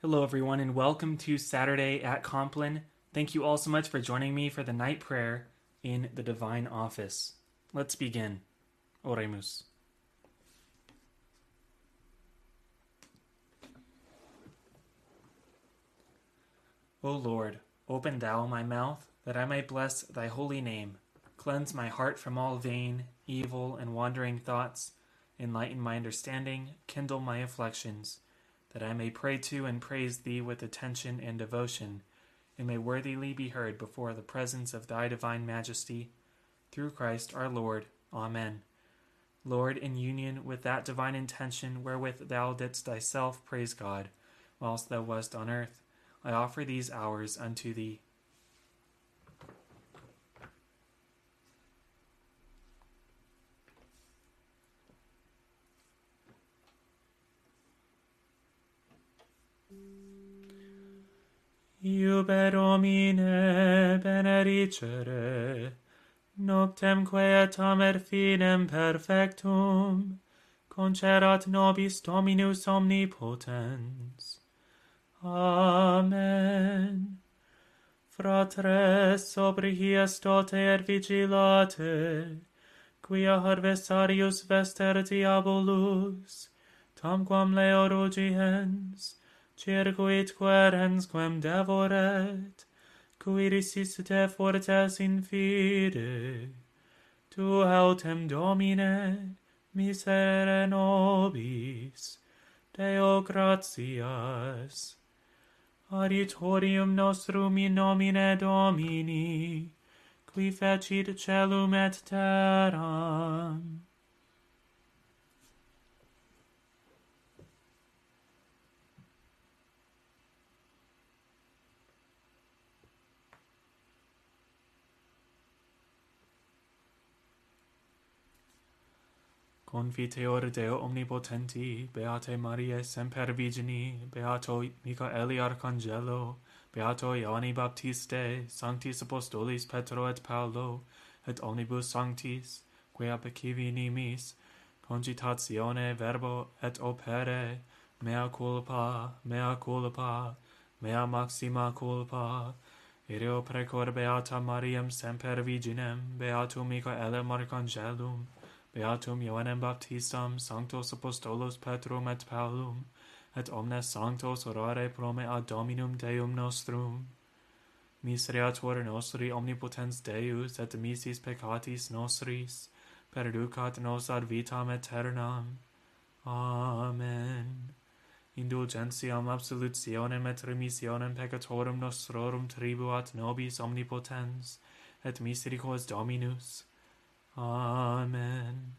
Hello, everyone, and welcome to Saturday at Compline. Thank you all so much for joining me for the night prayer in the Divine Office. Let's begin. Oremus. O Lord, open thou my mouth, that I may bless thy holy name. Cleanse my heart from all vain, evil, and wandering thoughts. Enlighten my understanding, kindle my afflictions that I may pray to and praise thee with attention and devotion, and may worthily be heard before the presence of thy divine majesty. Through Christ our Lord. Amen. Lord, in union with that divine intention wherewith thou didst thyself praise God, whilst thou wast on earth, I offer these hours unto thee. Iuber omine benedicere, noctemque et amer finem perfectum, concerat nobis Dominus omnipotens. Amen. Fratres, sobrihies dote et vigilate, quia harvestarius vester diabolus, tamquam leo rugiens, circuit querens quem devoret, cui risiste fortes in fide. Tu autem Domine misere nobis, Deo gratias. Auditorium nostrum in nomine Domini, qui fecit celum et terram, Confiteor Deo omnipotenti, Beate Mariae semper Virgini, Beato Michaeli Arcangelo, Beato Ioanni Baptiste, Sanctis Apostolis Petro et Paulo, et omnibus sanctis, quia pecivi nimis, concitatione verbo et opere, mea culpa, mea culpa, mea maxima culpa, Ireo precor Beata Mariam semper Virginem, Beatum Michaelem Arcangelum, beatum Ioannem Baptistam, sanctos apostolos Petrum et Paulum, et omnes sanctos orare pro me ad Dominum Deum nostrum. Miseriatur nostri omnipotens Deus et misis peccatis nostris, perducat nos ad vitam aeternam. Amen. Indulgentiam absolutionem et remissionem peccatorum nostrorum tribuat nobis omnipotens, et misericors Dominus, Amen.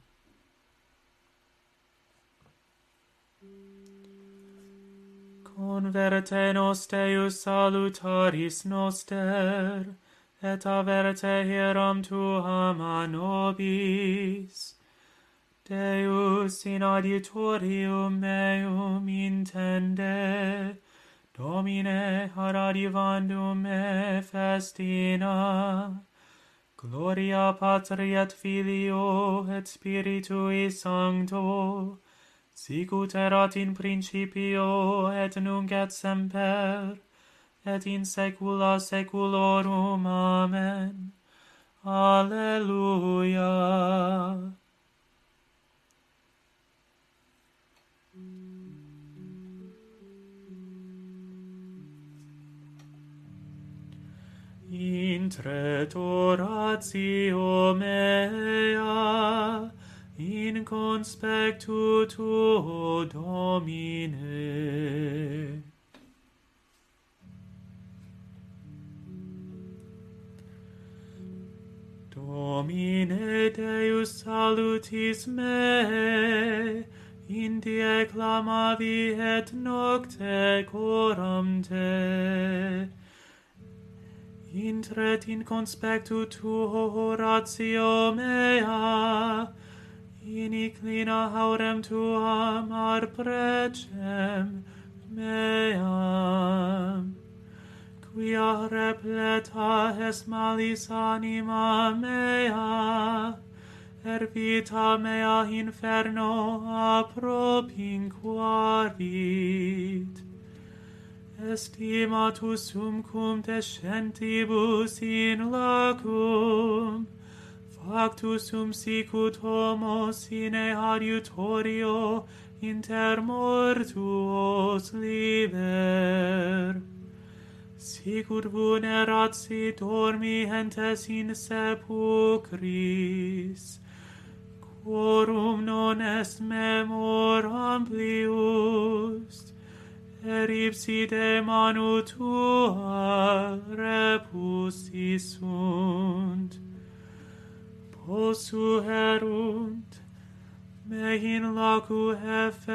Converte nos Deus salutaris noster, et averte hieram tuam a nobis. Deus in auditorium meum intende, Domine ad adivandum me festina, Gloria Patri et Filio et Spiritui Sancto, sicut erat in principio et nunc et semper, et in saecula saeculorum. Amen. Alleluia. Intret oratio mea, in conspectu tuo Domine. Domine Deus salutis me, in die clamavi et nocte coram te intret in conspectu tuo horatio mea, in inclina haurem tuam ad precem meam, quia repleta es malis anima mea, per vita mea inferno appropinquarit. Estimatus sum cum descentibus in lacum, factus sum sicut homo sine adiutorio inter mortuos liber. Sicut vulnerat si dormi hentes in sepulcris, quorum non est memor amplius, per ipside manu tua repusi sunt. Possu herunt, me in lacu heferiori,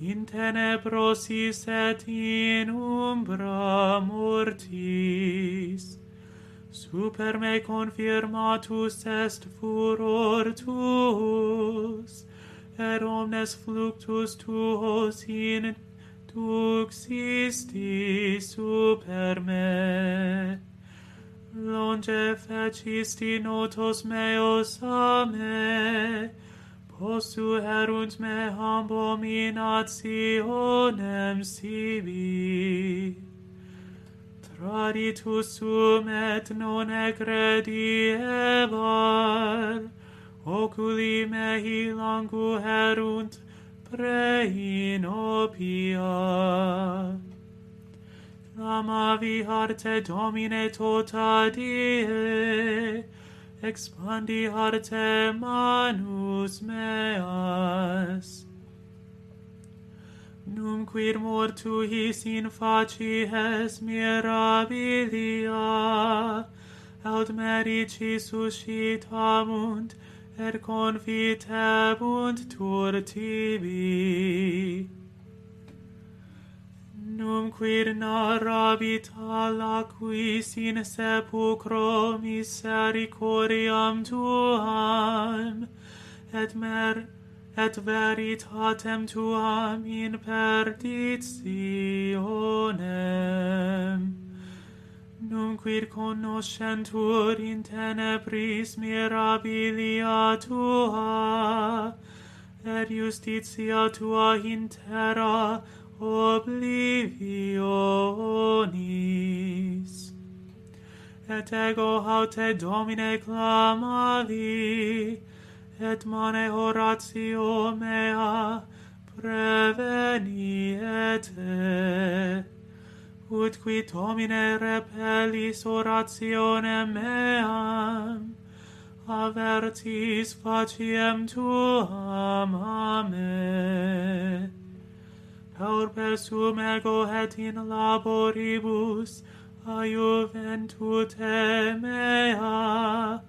in tenebrosis et in umbra mortis. Super me confirmatus est furor tuus, et omnes fluctus tuos in tu existi super me. Longe fecisti notos meos a me, postu erunt me abominationem sibi. Traditus sum et non egrediebar, oculi mei languerunt prein opia. Clamavi arte Domine tota die, expandi arte manus meas. Num quid mortu his in facies mirabilia, aut medici suscitamunt, et confitebunt turtivi. Num quid narrabit alla quis in sepulcro misericordiam tuam, et mer et veritatem tuam in perditionem nunquid conoscentur in tenebris mirabilia tua, et justitia tua in terra oblivionis. Et ego haute Domine clamavi, et mane horatio mea preveniete ut qui Domine repellis orationem meam, avertis faciem tuam. Amen. Paur sum ego et in laboribus a juventute mea,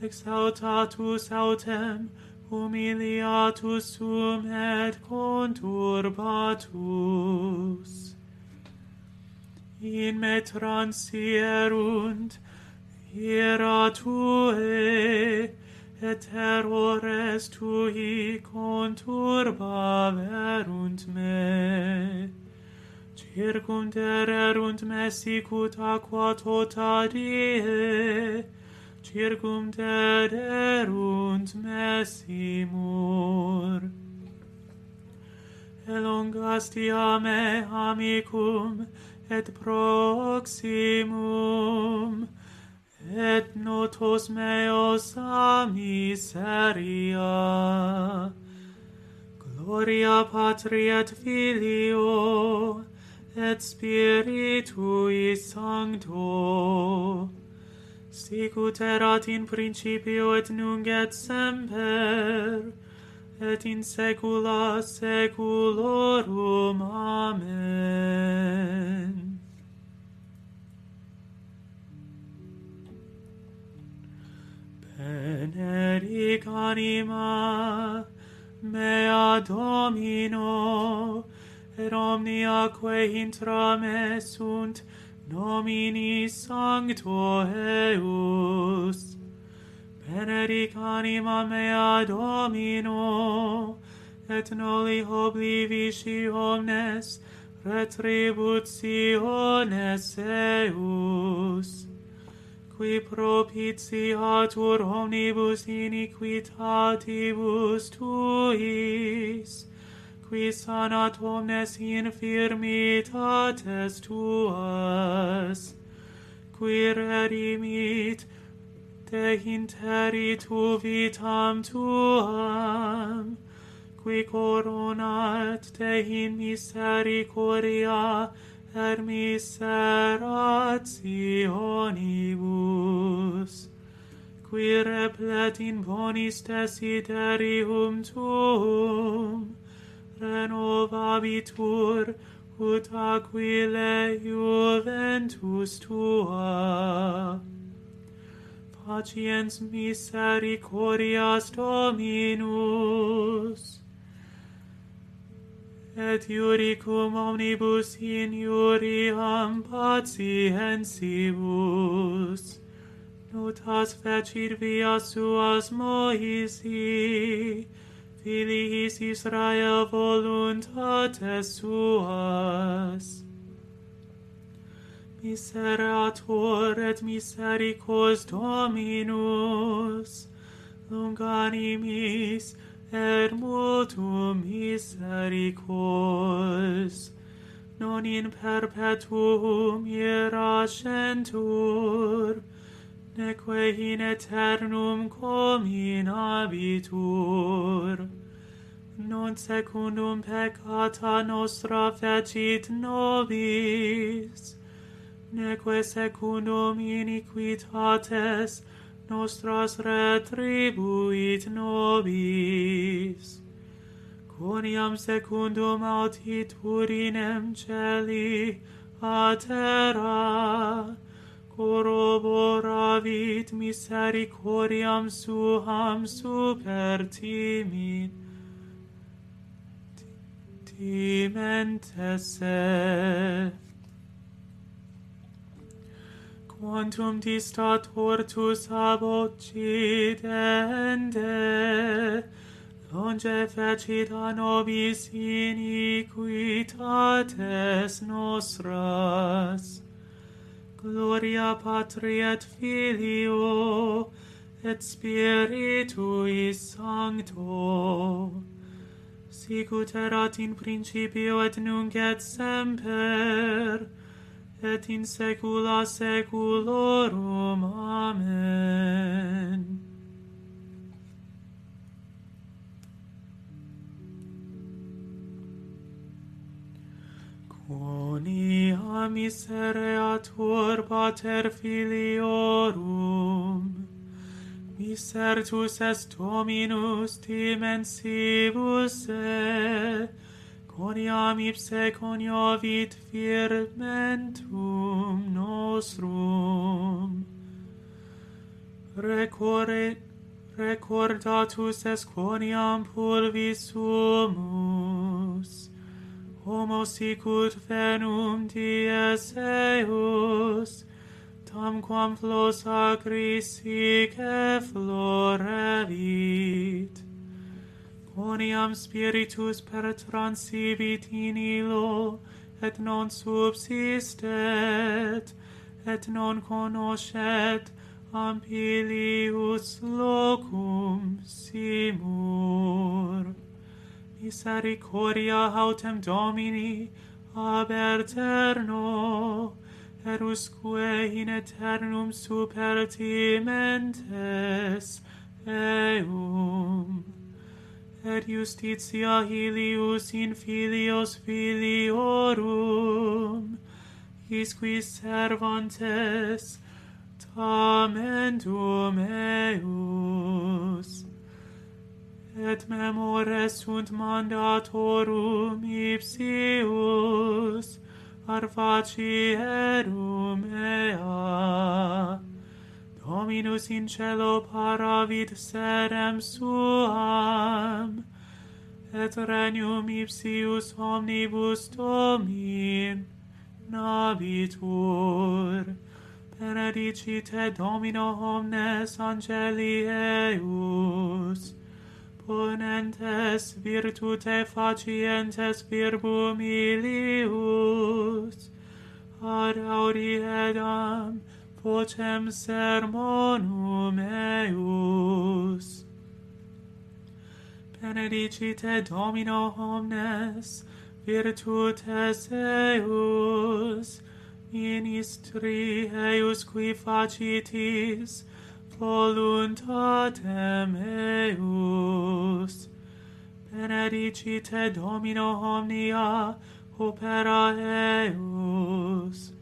exaltatus autem, humiliatus sum et conturbatus in me transierunt ira tue et terrores tui conturbaverunt me. Circumdererunt me sicut aqua circum circumdererunt me simur. Elongasti a me amicum et proximum et notos meos a miseria. Gloria patri et filio et spiritui sancto. Sic ut erat in principio et nunc et semper et in saecula saeculorum. Amen. Anima mea Domino, et omnia quae intra me sunt, nomini sancto eus. Benedic anima mea Domino, et noli oblivici omnes retributiones eus. qui propitiatur omnibus iniquitatibus tuis, qui sanat omnes infirmitates tuas, qui redimit te interitu vitam tuam, qui coronat te in misericordia per miserationibus, qui replet in bonis desiderium tuum, renovabitur, ut aquile juventus tua. Patiens misericordias Dominus, et iuricum omnibus injuriam patiensibus. Notas fecit via suas Moisi, filiis Israel voluntates suas. Miserator et misericors Dominus, lunganimis, per mutuum misericors, non in perpetuum irascentur, neque in aeternum cominabitur. Non secundum peccata nostra fecit nobis, neque secundum iniquitates nostras retribuit nobis. Coniam secundum auditudinem celi a terra, corroboravit misericordiam suam super timin. Timentes quantum dista tortus ab occidente, longe fecit a nobis iniquitates nostras. Gloria Patri et Filio, et Spiritui Sancto, sic ut erat in principio et nunc et semper, et in saecula saeculorum. Amen. Conia misereatur pater filiorum, misertus est Dominus dimensibus et, coniam ipse coniovit firmentum nostrum. Recore, recordatus es coniam pulvis sumus, homo sicut venum dies eus, tamquam flos agris sic florevit. Oniam spiritus per transivit in illo, et non subsistet, et non conoscet ampilius locum simur. Misericordia autem Domini ab eterno, erusque in aeternum supertimentes eum et justitia hilius in filios filiorum, his qui servantes, tamentum eus. Et memores sunt mandatorum ipsius, ar facierum ea. Dominus in cielo paravit serem suam, et regnum ipsius omnibus domin nabitur. Benedicite Domino omnes angeli eius, ponentes virtute facientes virbum ilius, ad audi edam, vocem sermonum eius. Benedicite Domino omnes, virtutes eius, ministri eius qui facitis, voluntatem eius. Benedicite Domino omnia, opera eius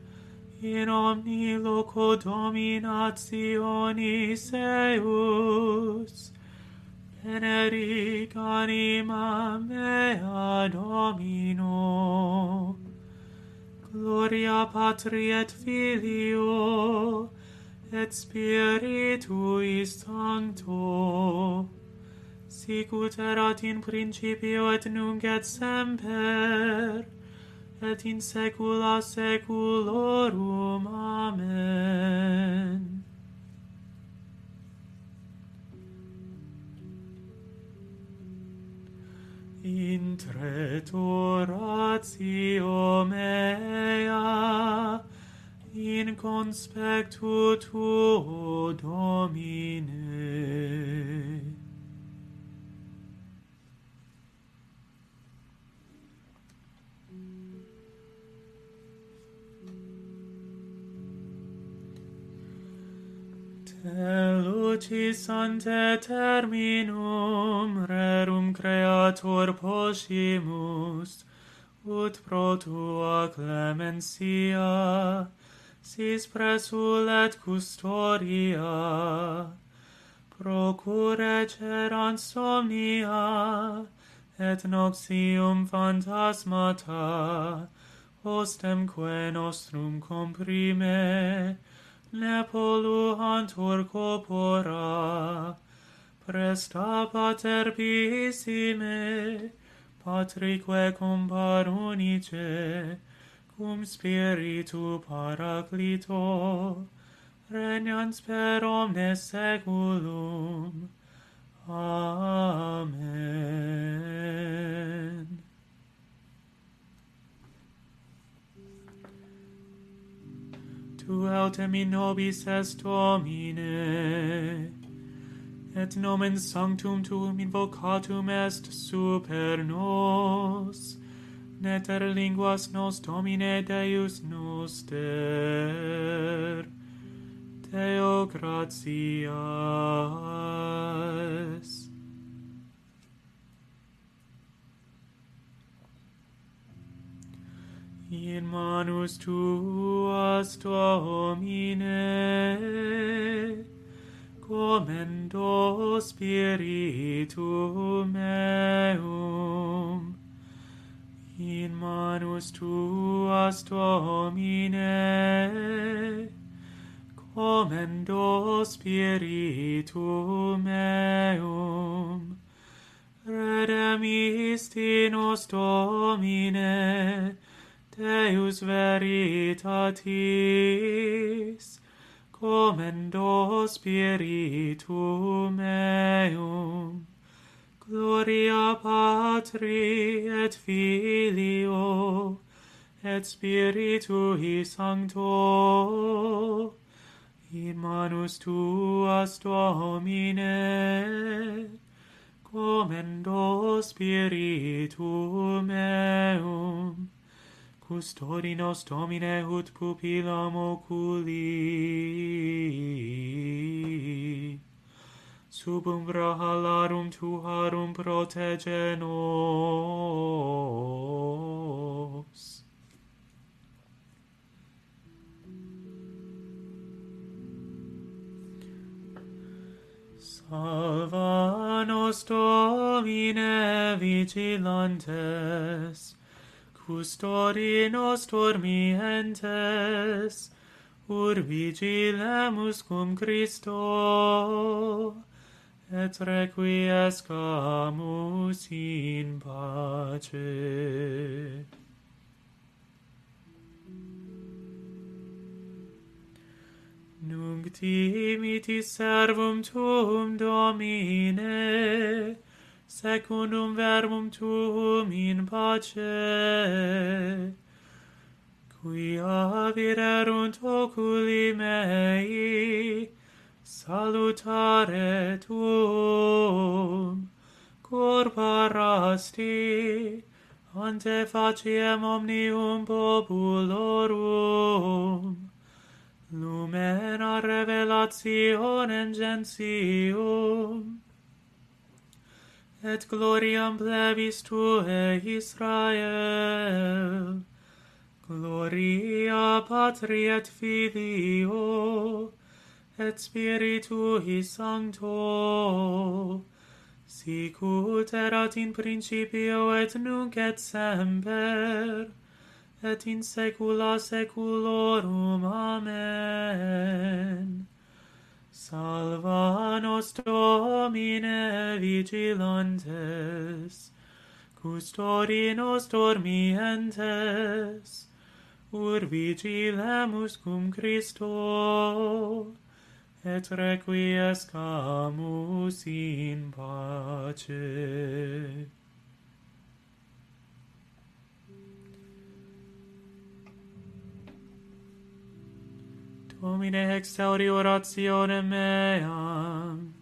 in omni loco dominationis eius, benedic anima mea Domino. Gloria Patri et Filio, et Spiritui Sancto, sicut erat in principio et nunc et semper, et in saecula saeculorum. Amen. Intret oratio mea, in conspectu tuo Domine. Lucis ante terminum rerum creator possimus, ut pro tua clemencia sis presulet custodia procure cerant somnia et noxium phantasmata hostemque nostrum comprime ne polluantur corpora, presta pater piissime, patrique cum parunice, cum spiritu paraclito, regnans per omnes seculum. Amen. tu autem in nobis est Domine, et nomen sanctum tuum invocatum est super nos, neter linguas nos Domine Deus noster. Deo gratias. in manus tuas domine. Commendo spiritum meum. In manus tuas domine. Commendo spiritum meum. Redemistinus domine. Deus veritatis, commendo spiritum meum, gloria Patri et Filio, et Spiritui Sancto, in manus tuas Domine, commendo spiritum meum, custodi nos domine ut pupillam oculi. Sub umbra halarum tuarum protege nos. Salva nos Domine vigilantes, custodi nos dormientes, ur vigilemus cum Christo, et requiescamus in pace. Nunc timitis servum tuum Domine, secundum verbum tuum in pace. qui avirerunt oculi mei, salutare tuum, corporasti, ante faciem omnium populorum, lumena revelationem gentium, et gloriam plebis tue Israel. Gloria Patri et Filio et Spiritui Sancto, sicut erat in principio et nunc et semper, et in saecula saeculorum. Amen. Salva nos Domine vigilantes, custodi nos dormientes, ur vigilemus cum Christo, et requiescamus in pace. Domine exauri orationem meam,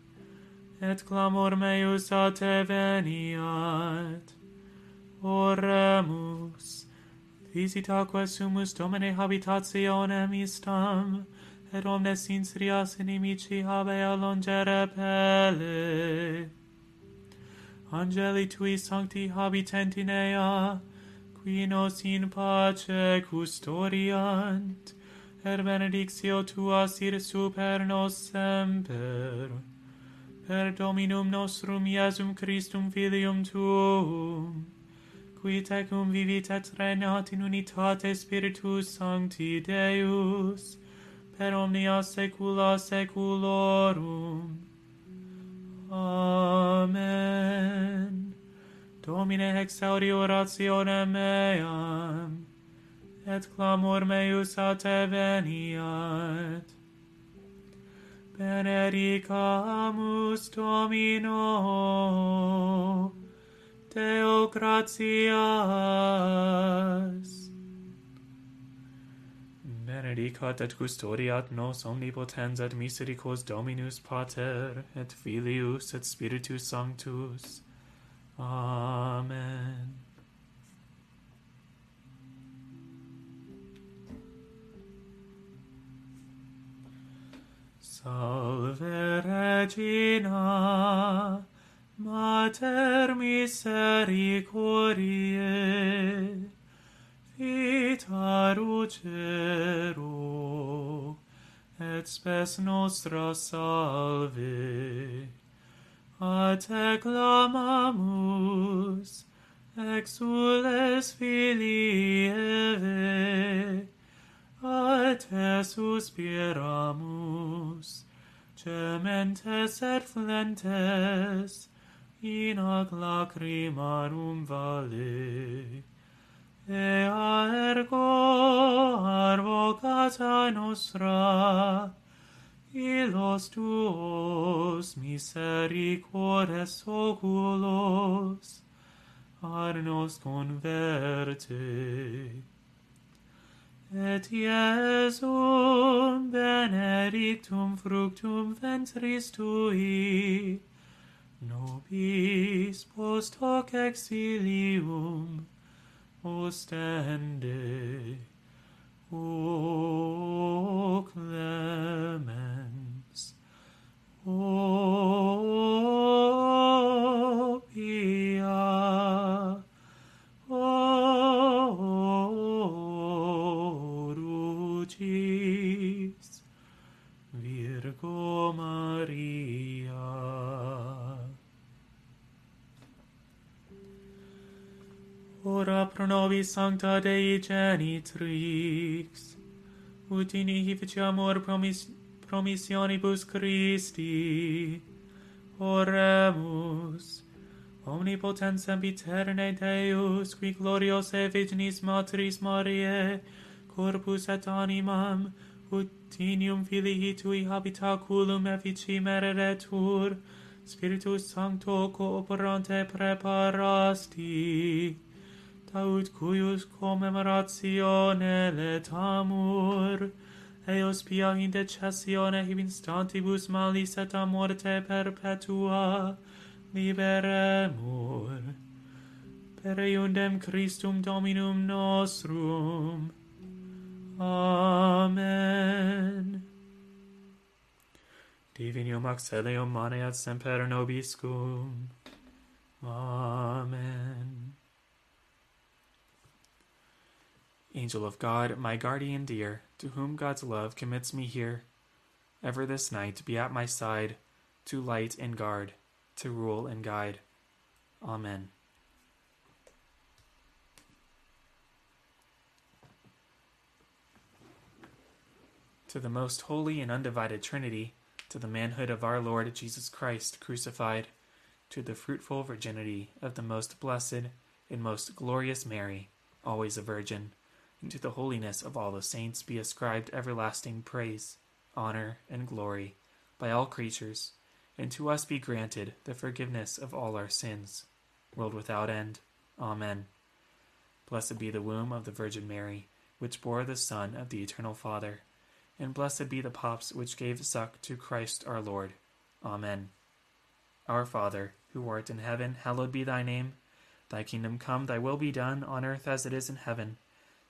et clamor meus a te veniat. Oremus, visitaque sumus domine habitationem istam, et omnes insrias inimici habea longere pelle. Angeli tui sancti habitent in ea, qui nos in pace custodiant, per benedictio tua sir super nos semper. Per Dominum nostrum Iesum Christum Filium tuum, qui tecum vivit et renat in unitate Spiritus Sancti Deus, per omnia saecula saeculorum. Amen. Domine exaudi orationem meam, et clamor meus a te veniat. Benedicamus Domino, Deo gratias. Benedicat et custodiat nos omnipotens et misericors Dominus Pater, et Filius et Spiritus Sanctus. Amen. Salve Regina, Mater misericordiae, Vita Rucero, et spes nostra salve. A te clamamus, exules filii aete suspiramus, cementes et flentes, in ac lacrimarum vale. Ea ergo arvocata nostra, illos tuos misericores oculos, ar nos converte. Et Iesum benedictum fructum ventris tui, nobis post hoc exilium ostende, o clemens, o pro nobis sancta Dei genitrix, ut in hic promis, promissionibus Christi, oremus, omnipotens sempiterne Deus, qui gloriose Virginis Matris Mariae, corpus et animam, ut tinium filii tui habitaculum effici mereretur, Spiritus Sancto cooperante preparasti taut cuius commemoratione letamur, eos pia in decessione hib instantibus malis et a morte perpetua liberemur. Per eundem Christum Dominum nostrum. Amen. Divinium axeleum maneat semper nobiscum. Amen. Angel of God, my guardian dear, to whom God's love commits me here, ever this night be at my side, to light and guard, to rule and guide. Amen. To the most holy and undivided Trinity, to the manhood of our Lord Jesus Christ crucified, to the fruitful virginity of the most blessed and most glorious Mary, always a virgin, and to the holiness of all the saints be ascribed everlasting praise, honor, and glory by all creatures, and to us be granted the forgiveness of all our sins, world without end. Amen. Blessed be the womb of the Virgin Mary, which bore the Son of the Eternal Father and blessed be the paps which gave suck to Christ our Lord. Amen. Our Father, who art in heaven, hallowed be thy name. Thy kingdom come, thy will be done, on earth as it is in heaven.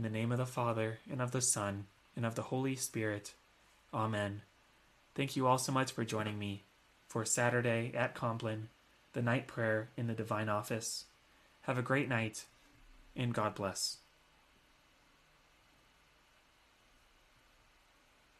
In the name of the Father, and of the Son, and of the Holy Spirit. Amen. Thank you all so much for joining me for Saturday at Compline, the night prayer in the Divine Office. Have a great night, and God bless.